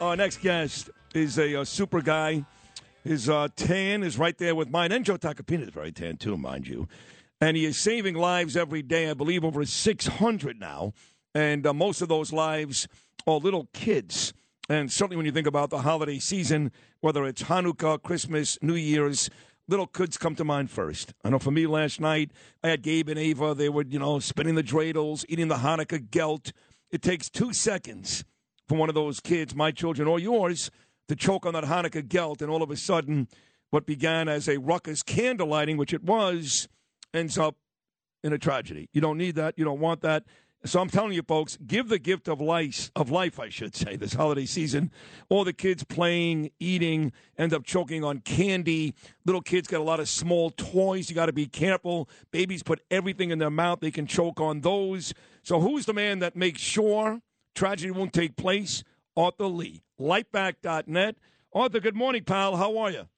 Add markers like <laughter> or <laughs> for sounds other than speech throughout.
Our next guest is a, uh, super guy. His uh, tan is right there with mine. And Joe Tacopina is very tan, too, mind you. And he is saving lives every day. I believe over 600 now. And uh, most of those lives are little kids. And certainly when you think about the holiday season, whether it's Hanukkah, Christmas, New Year's, little kids come to mind first. I know for me last night, I had Gabe and Ava. They were, you know, spinning the dreidels, eating the Hanukkah gelt. It takes two seconds for one of those kids, my children or yours, to choke on that Hanukkah gelt, and all of a sudden, what began as a ruckus candle lighting, which it was, ends up in a tragedy. You don't need that. You don't want that. So I'm telling you, folks, give the gift of life, of life, I should say, this holiday season. All the kids playing, eating, end up choking on candy. Little kids get a lot of small toys. You got to be careful. Babies put everything in their mouth. They can choke on those. So who's the man that makes sure tragedy won't take place? Arthur Lih, lifevac.net. Arthur, good morning, pal. How are you?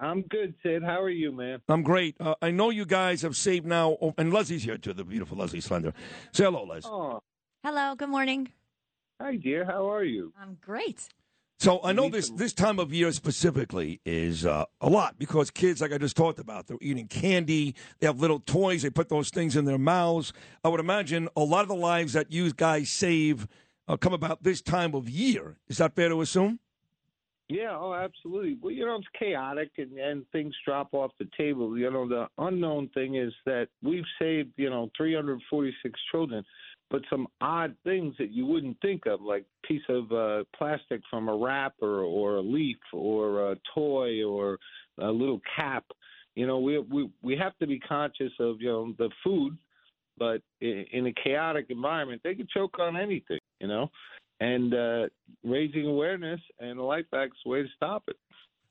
I'm good, Sid. How are you, man? I'm great. Uh, I know you guys have saved now, oh, and Leslie's here too, the beautiful Leslie Slender. Say hello, Les. Oh, Hello, good morning. hi, dear. How are you? I'm great. So I know this this time of year specifically is uh, a lot because kids, like I just talked about, they're eating candy. They have little toys. They put those things in their mouths. I would imagine a lot of the lives that you guys save uh, come about this time of year. Is that fair to assume? Yeah, oh, absolutely. Well, you know, it's chaotic and, and things drop off the table. You know, the unknown thing is that we've saved, you know, 346 children, but some odd things that you wouldn't think of, like piece of uh, plastic from a wrapper or a leaf or a toy or a little cap. You know, we we we have to be conscious of you know the food, but in, a chaotic environment, they can choke on anything. You know, and uh, raising awareness and LifeVac's way to stop it.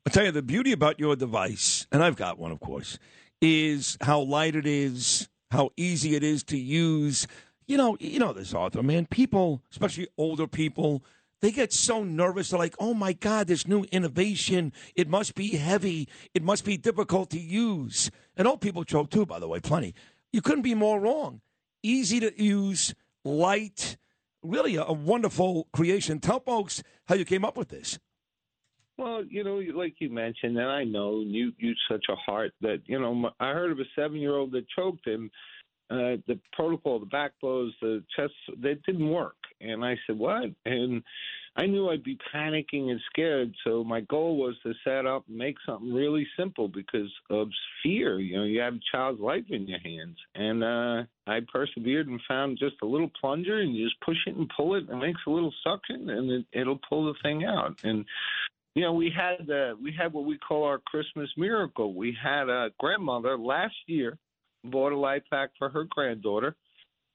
I'll tell you the beauty about your device, and I've got one, of course, is how light it is, how easy it is to use. You know, you know this, Arthur, man. People, especially older people, they get so nervous. They're like, "Oh my God, this new innovation! It must be heavy. It must be difficult to use." And old people choke too, by the way, plenty. You couldn't be more wrong. Easy to use, light, really a, a wonderful creation. Tell folks how you came up with this. Well, you know, like you mentioned, and I know you you such a heart that you know. I heard of a seven-year-old that choked him. Uh, the protocol, the back blows, the chest, that didn't work. And I said, "What?" And I knew I'd be panicking and scared. So my goal was to set up and make something really simple because of fear. You know, you have a child's life in your hands, and uh, I persevered and found just a little plunger, and you just push it and pull it, and it makes a little suction, and it, it'll pull the thing out. And you know, we had uh, we had what we call our Christmas miracle. We had a grandmother last year bought a LifeVac for her granddaughter,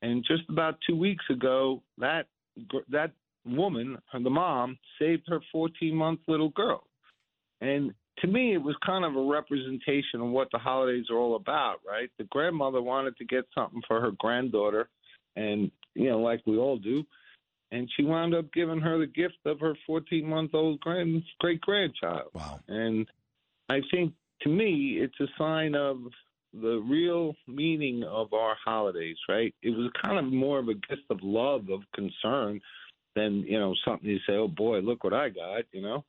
and just about two weeks ago, that gr- that woman, the mom, saved her 14 month little girl. And to me, it was kind of a representation of what the holidays are all about, right? The grandmother wanted to get something for her granddaughter, and you know, like we all do, and she wound up giving her the gift of her 14 month old grand great grandchild. Wow. And I think to me, it's a sign of the real meaning of our holidays, right? It was kind of more of a gift of love, of concern, than you know something you say, "Oh boy, look what I got," you know.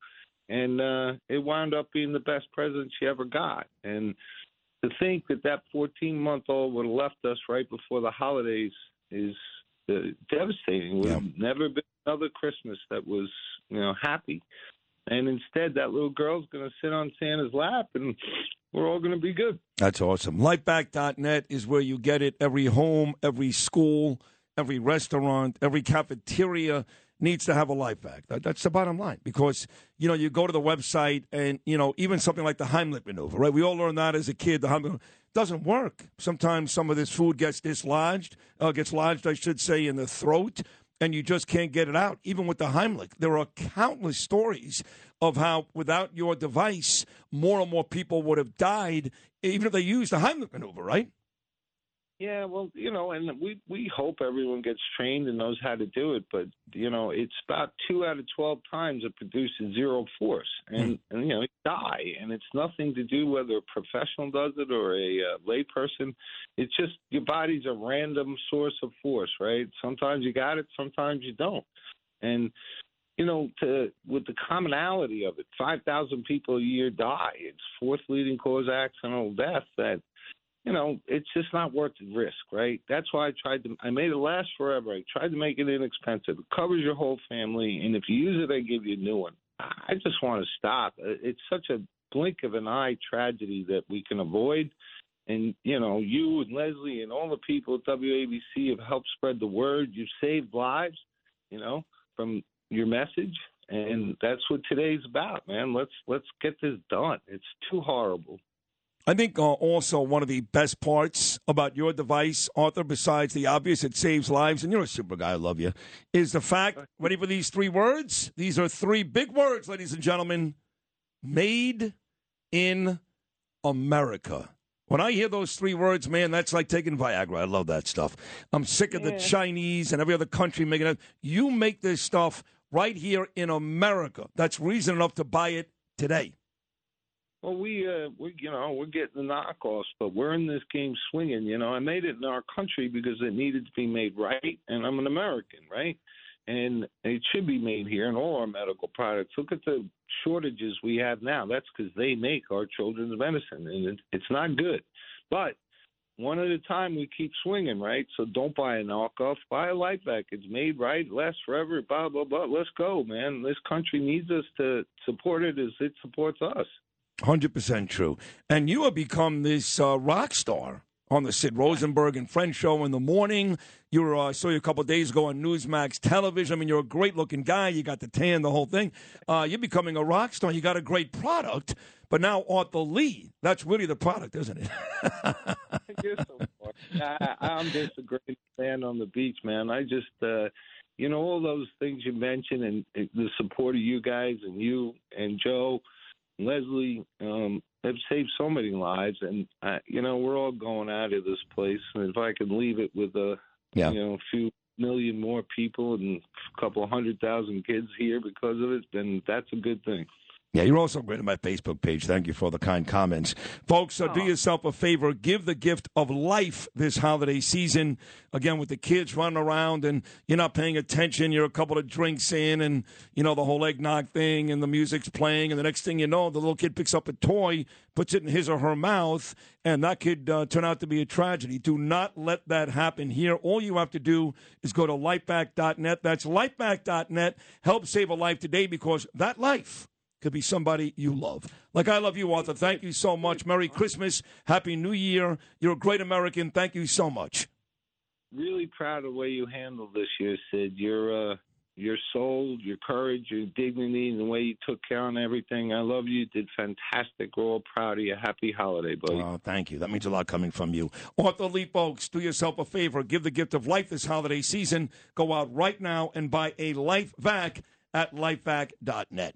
And uh, it wound up being the best present she ever got. And to think that that 14 month old would have left us right before the holidays is uh, devastating. We've Yeah. never been another Christmas that was you know happy. And instead, that little girl's going to sit on Santa's lap, and we're all going to be good. That's awesome. Lifevac.net is where you get it. Every home, every school, every restaurant, every cafeteria needs to have a LifeVac. That's the bottom line because, you know, you go to the website and, you know, even something like the Heimlich maneuver, right? We all learned that as a kid. The Heimlich doesn't work. Sometimes some of this food gets dislodged, uh, gets lodged, I should say, in the throat. And you just can't get it out. Even with the Heimlich, there are countless stories of how without your device, more and more people would have died, even if they used the Heimlich maneuver, right? Yeah, well, you know, and we we hope everyone gets trained and knows how to do it, but you know, it's about two out of twelve times it produces zero force, and, mm. and you know, you die, and it's nothing to do whether a professional does it or a uh, layperson. It's just your body's a random source of force, right? Sometimes you got it, sometimes you don't, and you know, to with the commonality of it, five thousand people a year die. It's fourth leading cause accidental death that you know, it's just not worth the risk, right? That's why I tried to. I made it last forever. I tried to make it inexpensive. It covers your whole family, and if you use it, I give you a new one. I just want to stop. It's such a blink of an eye tragedy that we can avoid. And you know, you and Leslie and all the people at WABC have helped spread the word. You've saved lives, you know, from your message, and that's what today's about, man. Let's let's get this done. It's too horrible. I think uh, also one of the best parts about your device, Arthur, besides the obvious, it saves lives, and you're a super guy, I love you, is the fact, ready for these three words? These are three big words, ladies and gentlemen. Made in America. When I hear those three words, man, that's like taking Viagra. I love that stuff. I'm sick of yeah. the Chinese and every other country making it. You make this stuff right here in America. That's reason enough to buy it today. Well, we uh, we you know we're getting the knockoffs, but we're in this game swinging. You know, I made it in our country because it needed to be made right, and I'm an American, right? And it should be made here in all our medical products. Look at the shortages we have now. That's because they make our children's medicine, and it, it's not good. But one at a time, we keep swinging, right? So don't buy a knockoff. Buy a LifeVac. It's made right, lasts forever. Blah blah blah. Let's go, man. This country needs us to support it as it supports us. Hundred percent true. And you have become this uh, rock star on the Sid Rosenberg and Friends show in the morning. You were uh, I saw you a couple days ago on Newsmax television. I mean, you're a great looking guy. You got the tan, the whole thing. Uh, you're becoming a rock star. You got a great product. But now Arthur Lih, that's really the product, isn't it? <laughs> you're so I, I'm just a great fan on the beach, man. I just. Uh, you know all those things you mentioned and the support of you guys and you and Joe Leslie um, have saved so many lives, and uh, you know we're all going out of this place. And if I can leave it with a yeah. you know a few million more people and a couple of hundred thousand kids here because of it, then that's a good thing. Yeah, you're also great on my Facebook page. Thank you for the kind comments. Folks, uh, do yourself a favor. Give the gift of life this holiday season. Again, with the kids running around and you're not paying attention, you're a couple of drinks in and, you know, the whole eggnog thing and the music's playing. And the next thing you know, the little kid picks up a toy, puts it in his or her mouth, and that could uh, turn out to be a tragedy. Do not let that happen here. All you have to do is go to lifevac.net. That's lifevac.net. Help save a life today because that life could be somebody you love. Like I love you, Arthur. Thank you so much. Merry Christmas. Happy New Year. You're a great American. Thank you so much. Really proud of the way you handled this year, Sid. Your uh, your soul, your courage, your dignity, and the way you took care of everything. I love you. did fantastic. We're all proud of you. Happy holiday, buddy. Oh, thank you. That means a lot coming from you. Arthur Lih, folks, do yourself a favor. Give the gift of life this holiday season. Go out right now and buy a Life Vac at lifevac.net.